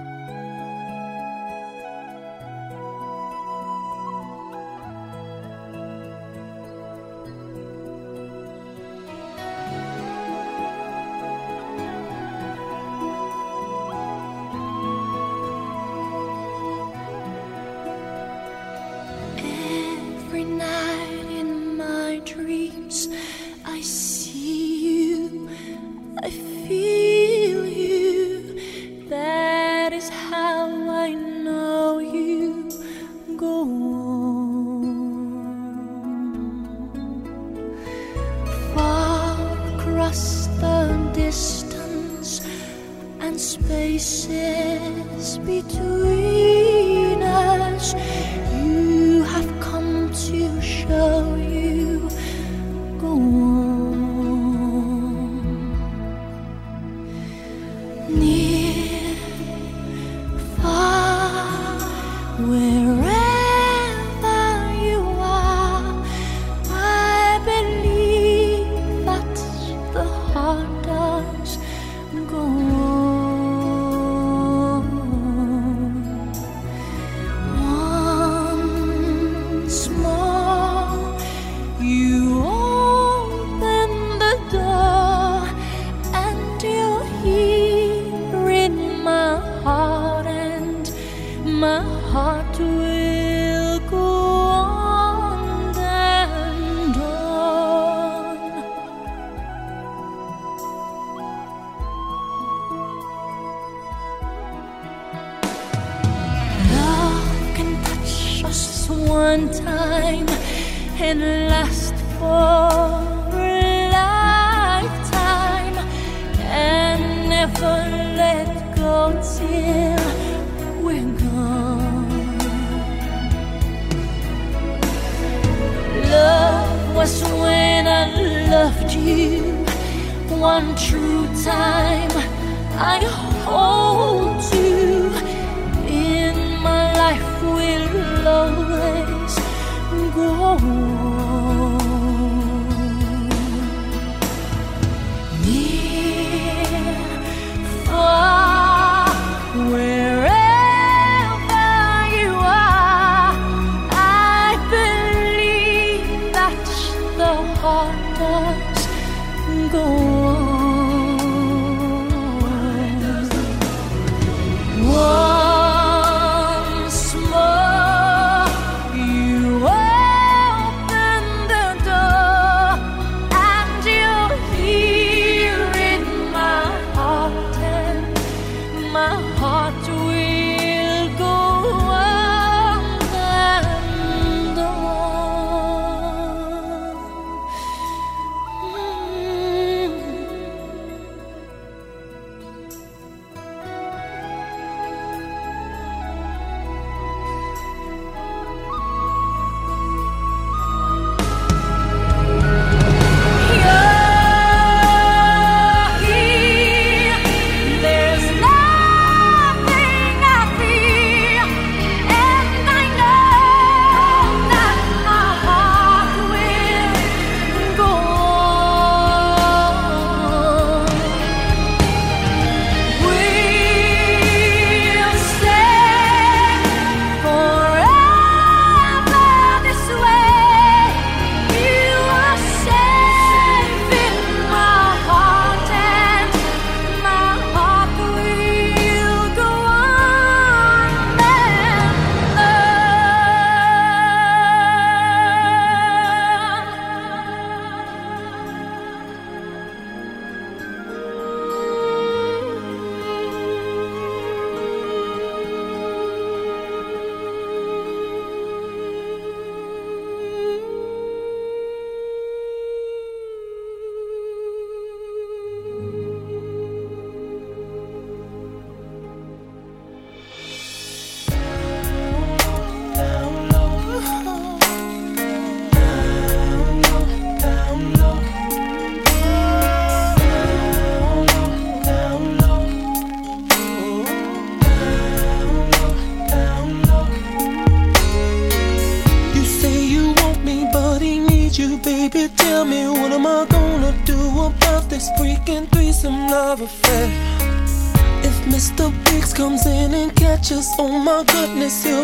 Música one time and last for a lifetime and never let go till we're gone. Love was when I loved you one true time. I hold you will always go.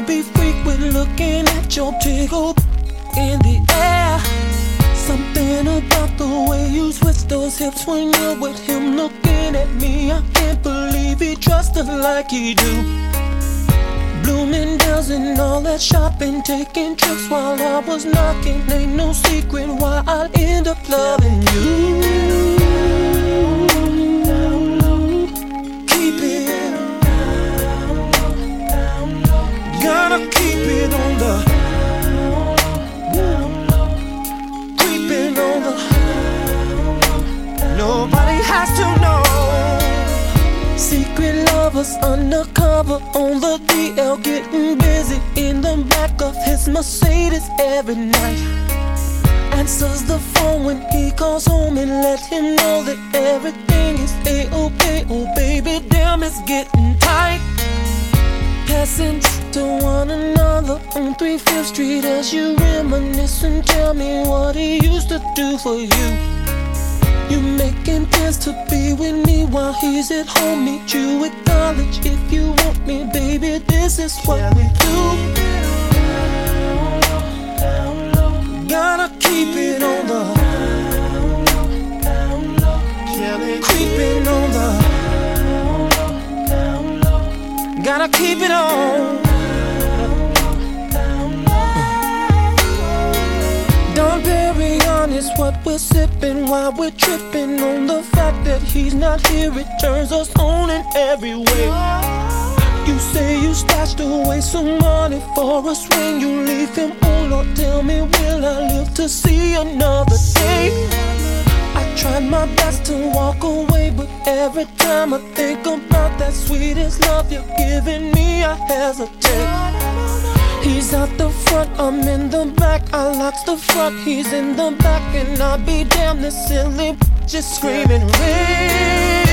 He'll be looking at your tickle in the air. Something about the way you switch those hips when you're with him looking at me. I can't believe he trusts her like he do. Bloomingdale's and all that shopping, taking trips while I was knocking. Ain't no secret why I end up loving you. Undercover on the DL, getting busy in the back of his Mercedes every night. Answers the phone when he calls home and let him know that everything is a-okay. Oh baby, damn, it's getting tight passing to one another on 35th Street as you reminisce and tell me what he used to do for you. You making plans to be with me while he's at home. Meet you at college if you want me, baby. This is what we do. Gotta keep it on the down low, creeping on the Gotta keep it on. Dom Perignon is what we're sipping while we're tripping on the fact that he's not here. It turns us on in every way. You say you stashed away some money for us when you leave him. Oh Lord, tell me, will I live to see another day? I tried my best to walk away, but every time I think about that sweetest love you're giving me, I hesitate. He's out the front, I'm in the back. I locks the front, he's in the back, and I'll be damn this silly just screaming rain.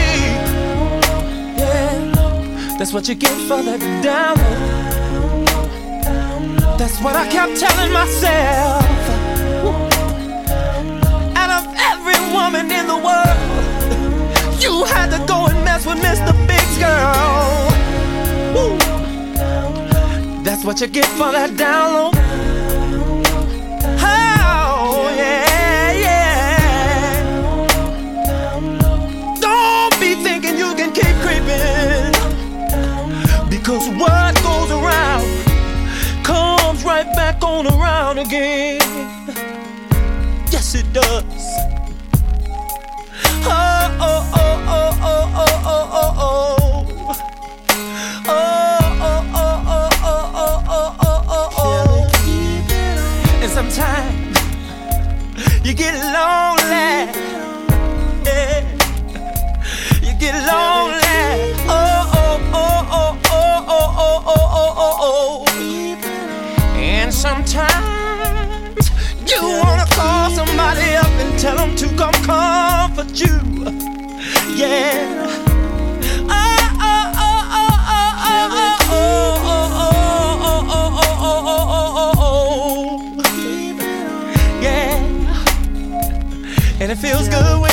Yeah, that's what you get for that down. That's what I kept telling myself woman in the world. You had to go and mess with Mr. Big's girl. Woo. That's what you get for that download. Oh, yeah, yeah. Don't be thinking you can keep creeping. Because what goes around comes right back on around again. Yes, it does. You get lonely. Yeah. You get lonely. Oh, oh, oh, oh, oh, oh, oh, oh, oh, oh. And sometimes you wanna call somebody up and tell them to come comfort you. Yeah. It feels good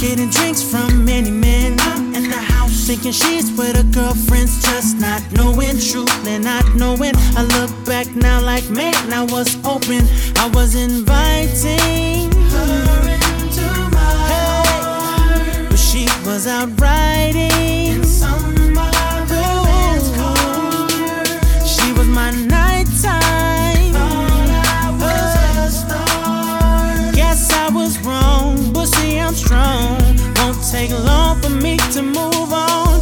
Getting drinks from many men. In the house thinking she's with her girlfriends, just not knowing truth and not knowing. I look back now like man, I was open, I was inviting her into my hey, but she was out riding strong. Won't take long for me to move on.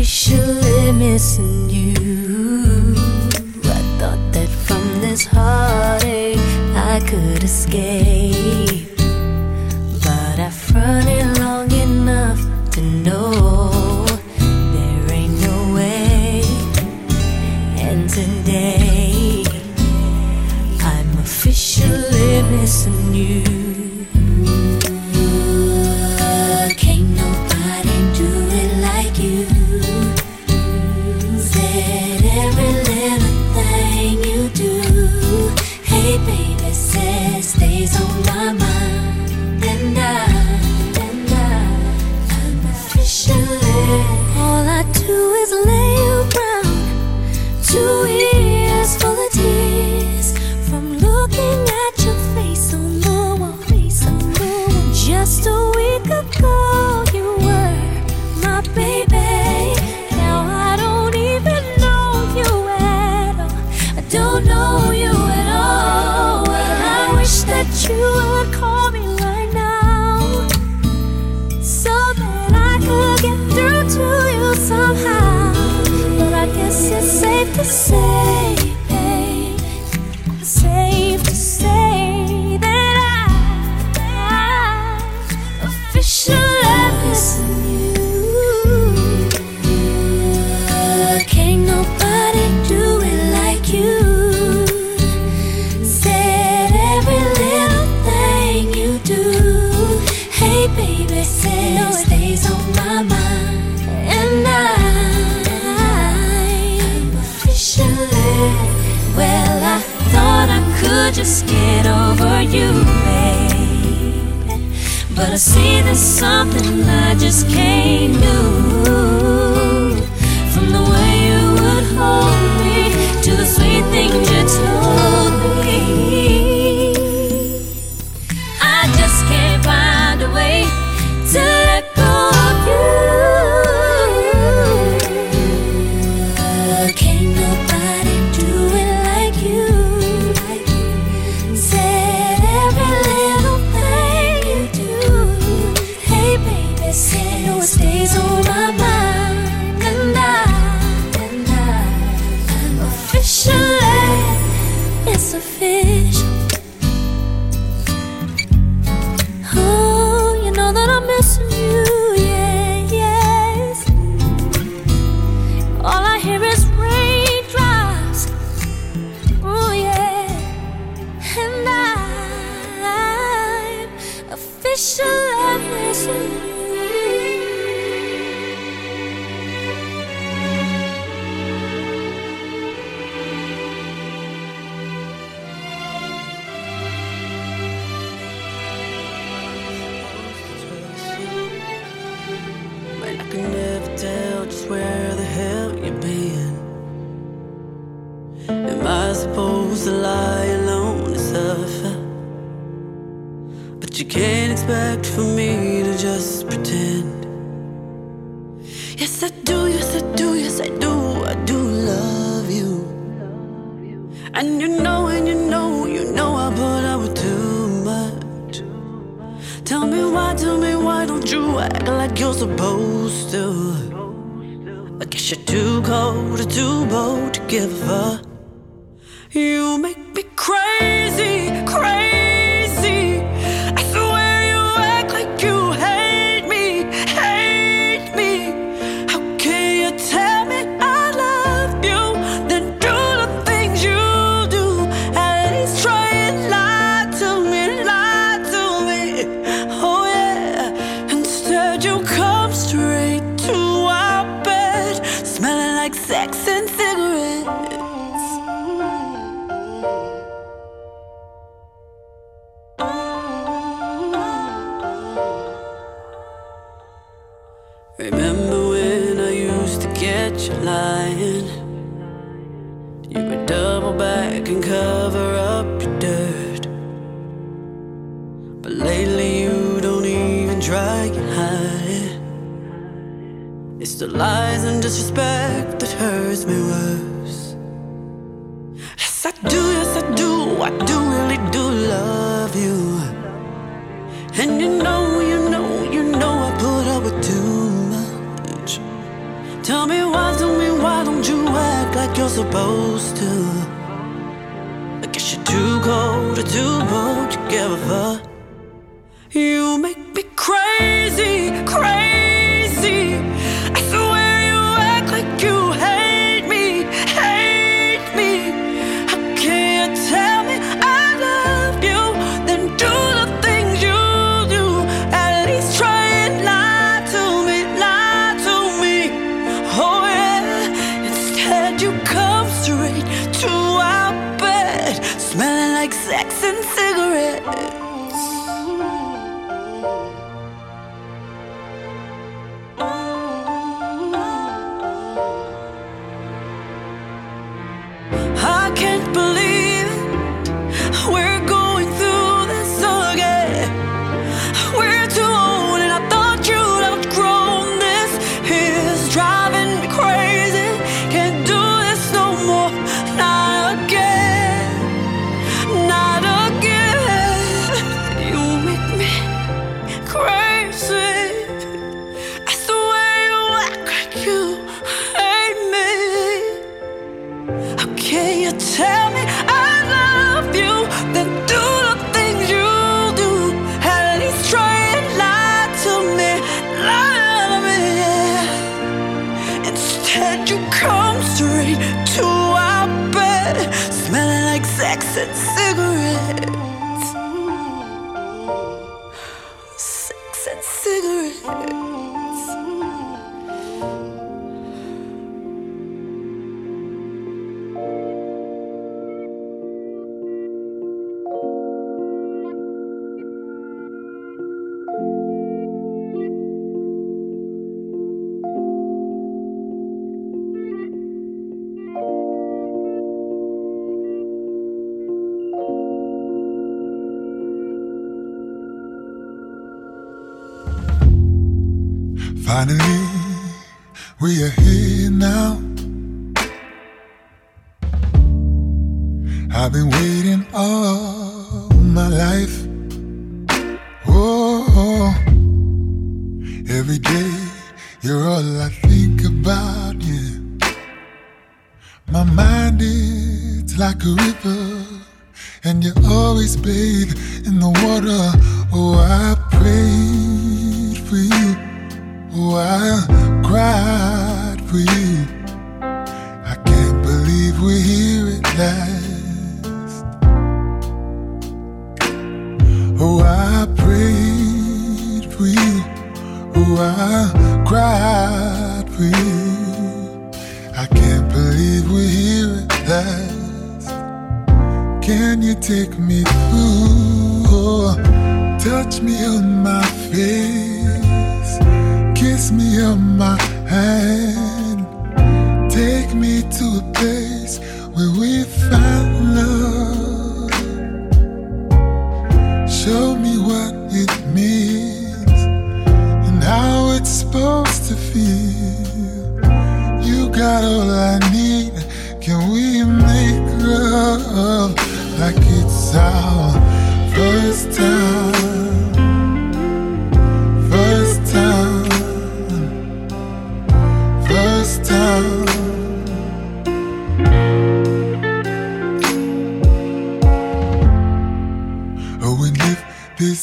officially missing you. baby you it stays on my mind, and I, I'm officially well. I thought I could just get over you, but I see there's something I just can't do. From the way you would hold me to the sweet things you told me. can't expect for me to just pretend. Yes, I do, yes, I do, yes, I do, I do love you. And you know, and you know, you know I put up with too much. Tell me why, tell me why don't you act like you're supposed to? I guess you're too cold or too bold to give up. You make you're supposed to? I guess you're too cold or too bold to give a. You make me crazy, crazy. Finally, we are here now. I've been waiting all what it means and how it's supposed to feel. You got all I need. Can we make love like it's our first time?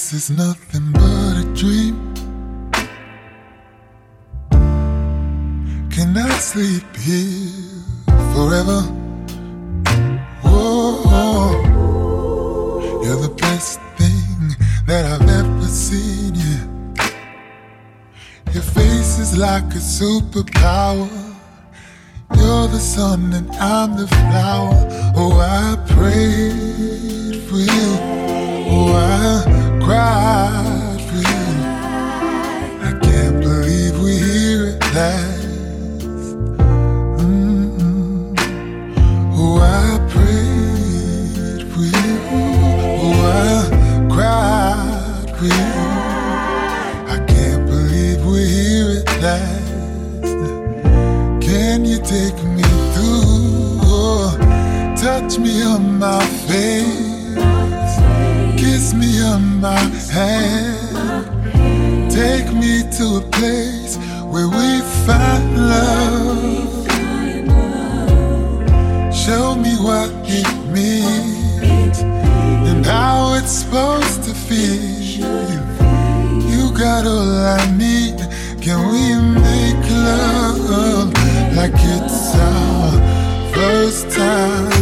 This is nothing but a dream, can I sleep here forever? Whoa, you're the best thing that I've ever seen. Yeah, your face is like a superpower. You're the sun and I'm the flower. Oh, I prayed for you. Oh, I cried for you. I can't believe we hear it live. Mm-mm. Oh, I prayed for you. Oh, I cried for you. I can't believe we hear it live. Can you take me through? Oh, touch me on my face my hand. Take me to a place where we find love. Show me what it means and how it's supposed to feel. You got all I need. Can we make love like it's our first time?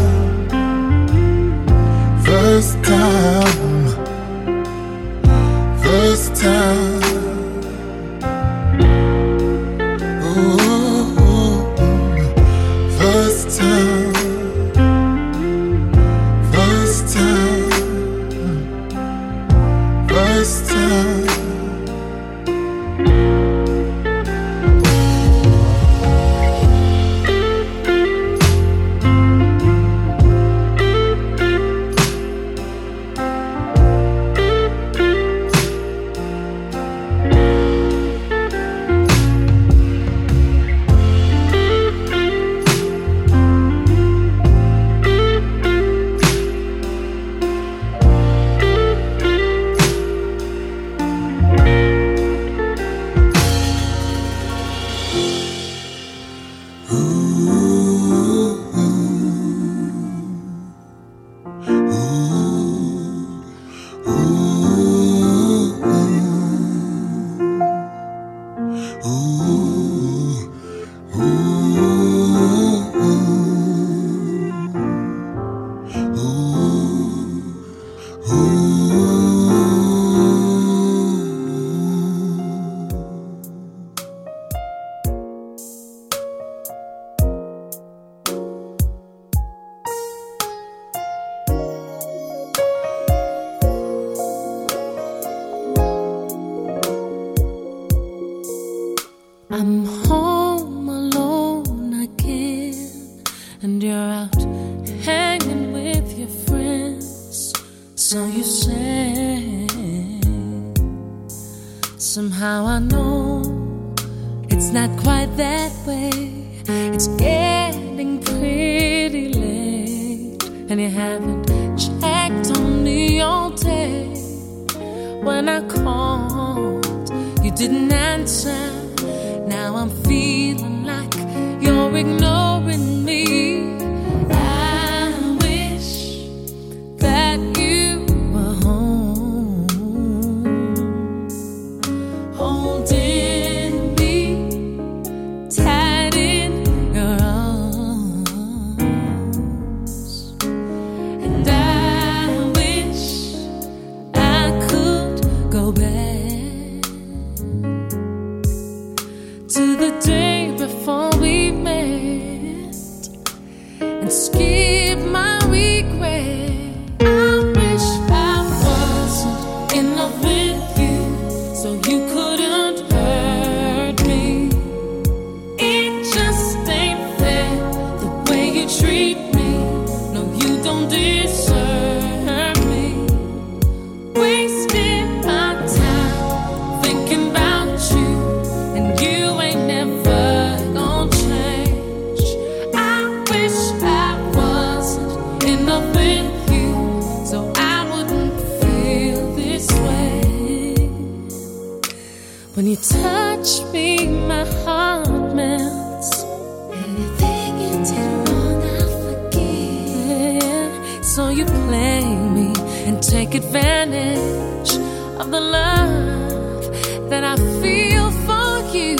advantage of the love that I feel for you.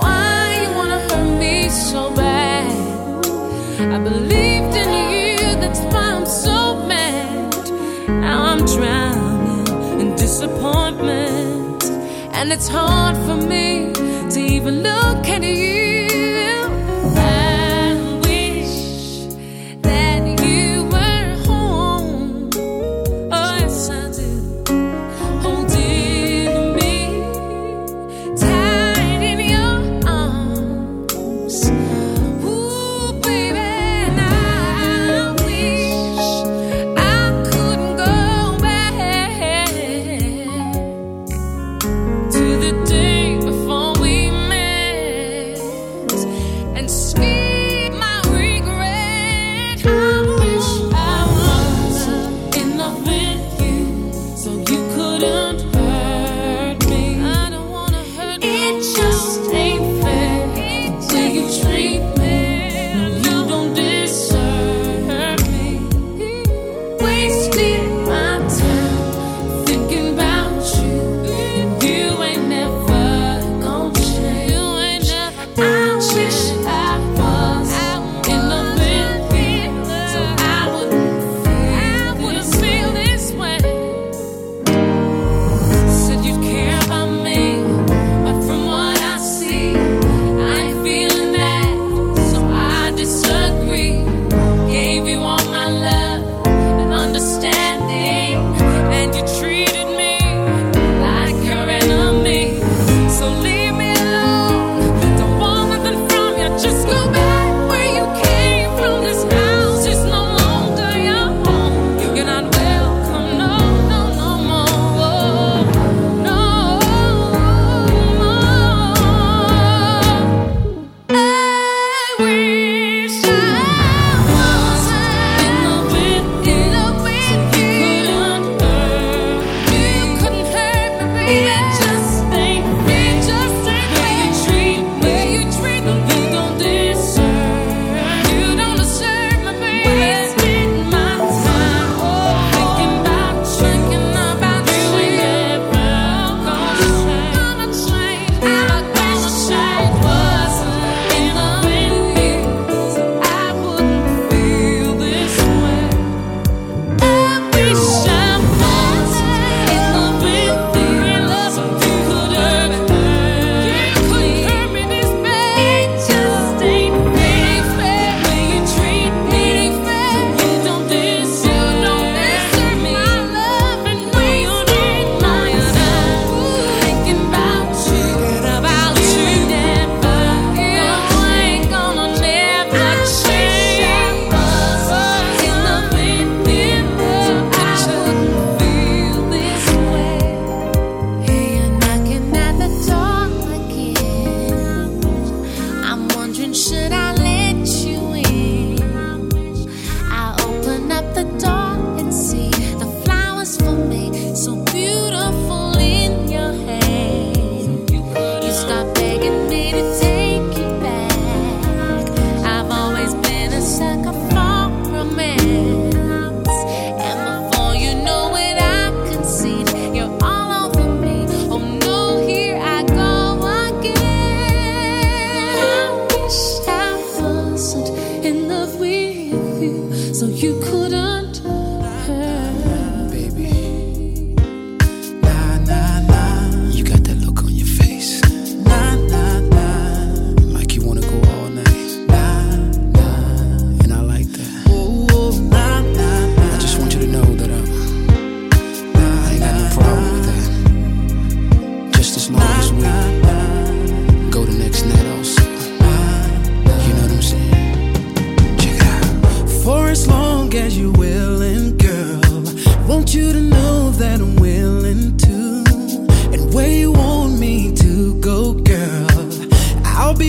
Why you wanna hurt me so bad? I believed in you, that's why I'm so mad. Now I'm drowning in disappointment, and it's hard for me to even look at you.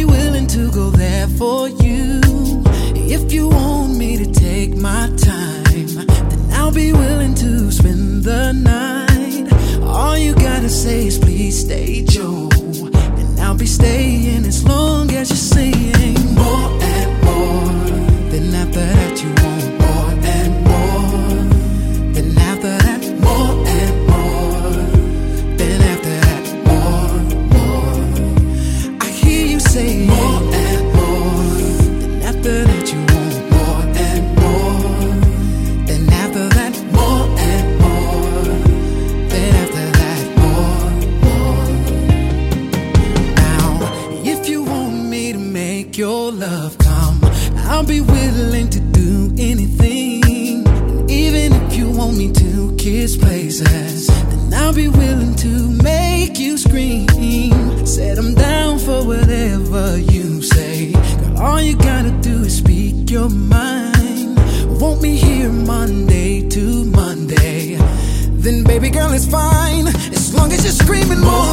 be willing to go there for you. If you want me to take my time, then I'll be willing to spend the night. All you gotta say is please stay, Joe. And I'll be staying as long as you're saying more. fine as long as you're screaming more.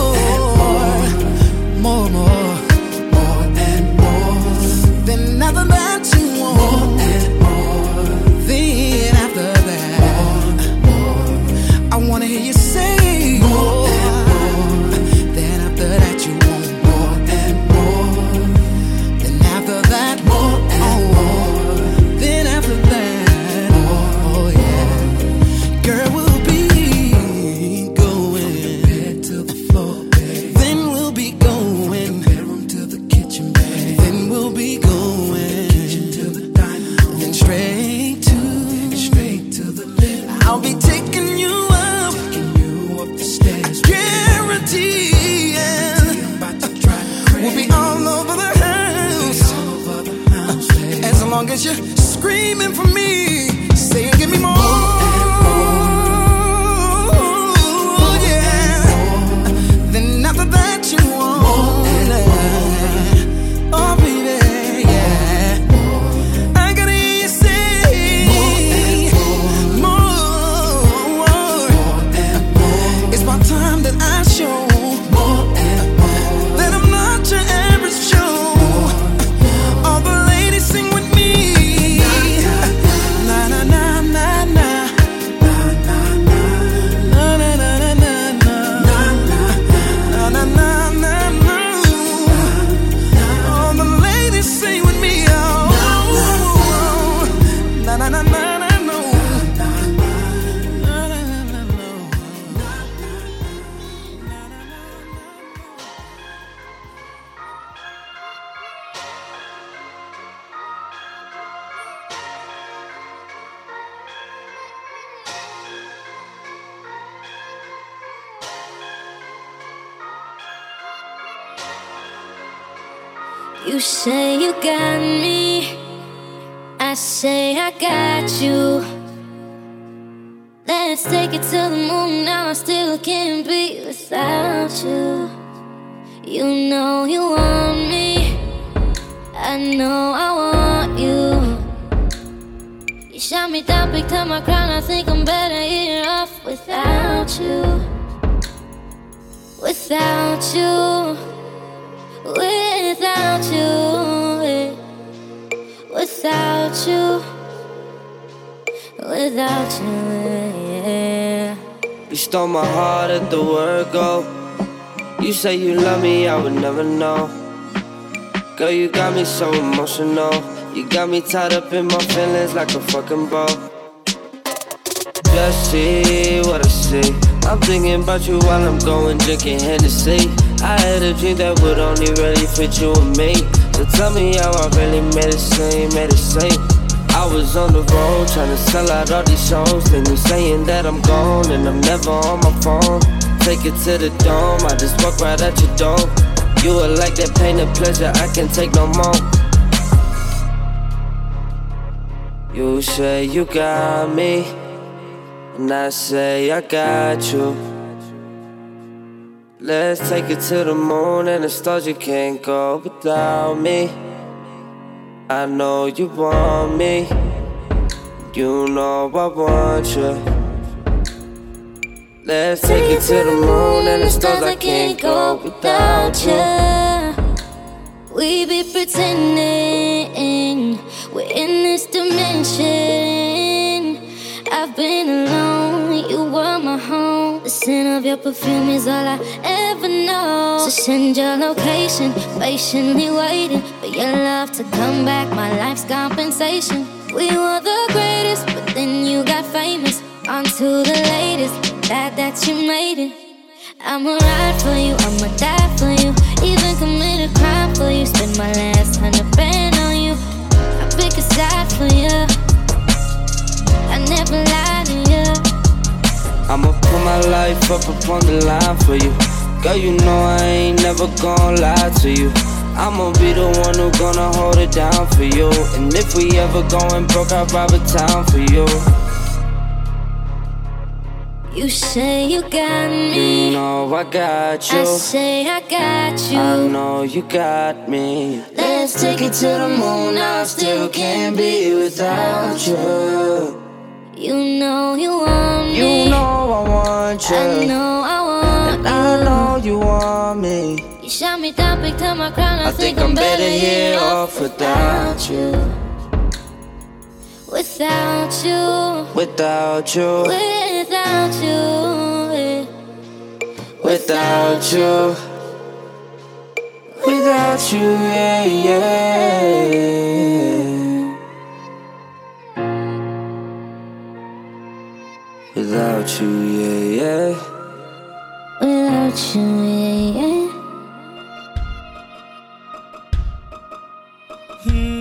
Let's take it to the moon now. I still can't be without you. You know you want me. I know I want you. You shot me down, picked up my crown. I think I'm better here off without you. Without you. Without you. Without you. Without you without you. Yeah. You stole my heart at the word go. You say you love me, I would never know. Girl, you got me so emotional. You got me tied up in my feelings like a fucking ball. Just see what I see. I'm thinking about you while I'm going drinking Hennessy. I had a dream that would only really fit you and me. So tell me how I really made it same, made it same. I was on the road trying to sell out all these shows. Then you saying that I'm gone and I'm never on my phone. Take it to the dome, I just walk right at your door. You are like that pain and pleasure, I can't take no more. You say you got me, and I say I got you. Let's take it to the moon and the stars, you can't go without me. I know you want me, you know I want you. Let's take it to the moon and the stars. I can't go without you. We be pretending we're in this dimension. I've been scent of your perfume is all I ever know. So send your location, patiently waiting for your love to come back. My life's compensation. We were the greatest, but then you got famous. On to the latest glad that you made it. I'ma ride for you, I'ma die for you. Even commit a crime for you. Spend my last hundred band on you. I pick a side for you. I'ma put my life up upon the line for you. Girl, you know I ain't never gonna lie to you. I'ma be the one who gonna hold it down for you. And if we ever going broke, I'll rob a town for you. You say you got me. You know I got you. I say I got you. I know you got me. Let's take it to the moon. I still can't be without you. You know you want me. You know I want you. I know I want and you. I know you want me. You shot me down, picked up my crown. I, I think, think I'm better here off without you. Without you. Without you. Without you. Without you. Without you, yeah, yeah. Without you, yeah, yeah. Without you, yeah, yeah. you.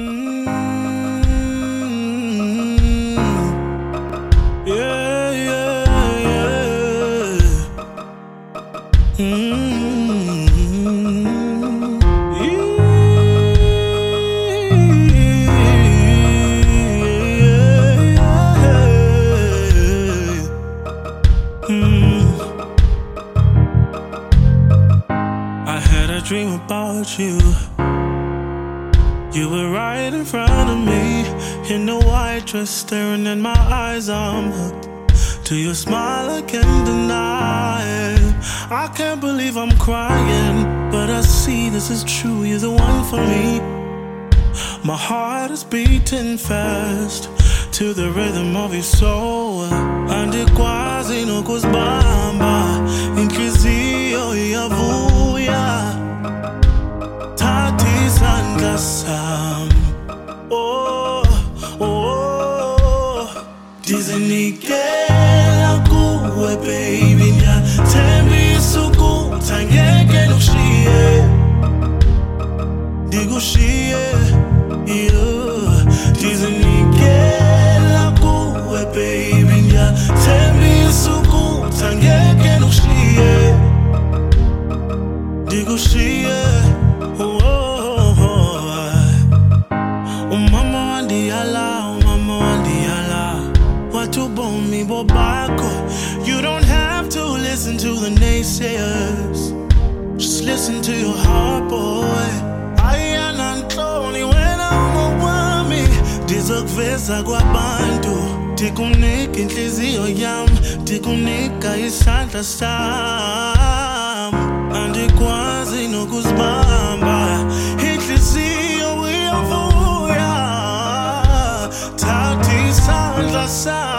To your smile, I can't deny it. I can't believe I'm crying, but I see this is true. You're the one for me. My heart is beating fast to the rhythm of your soul. And it quasi no bamba, inquisio yavuya isandla sami listen to the naysayers. Just listen to your heart, boy. Ayana nhloni wena ungowami ndizokuveza kwabantu ndikunika inhliziyo yami ndikunika isandla sami andikwazi nokuzibamba. Inhliziyo uyavuya thatha isandla sami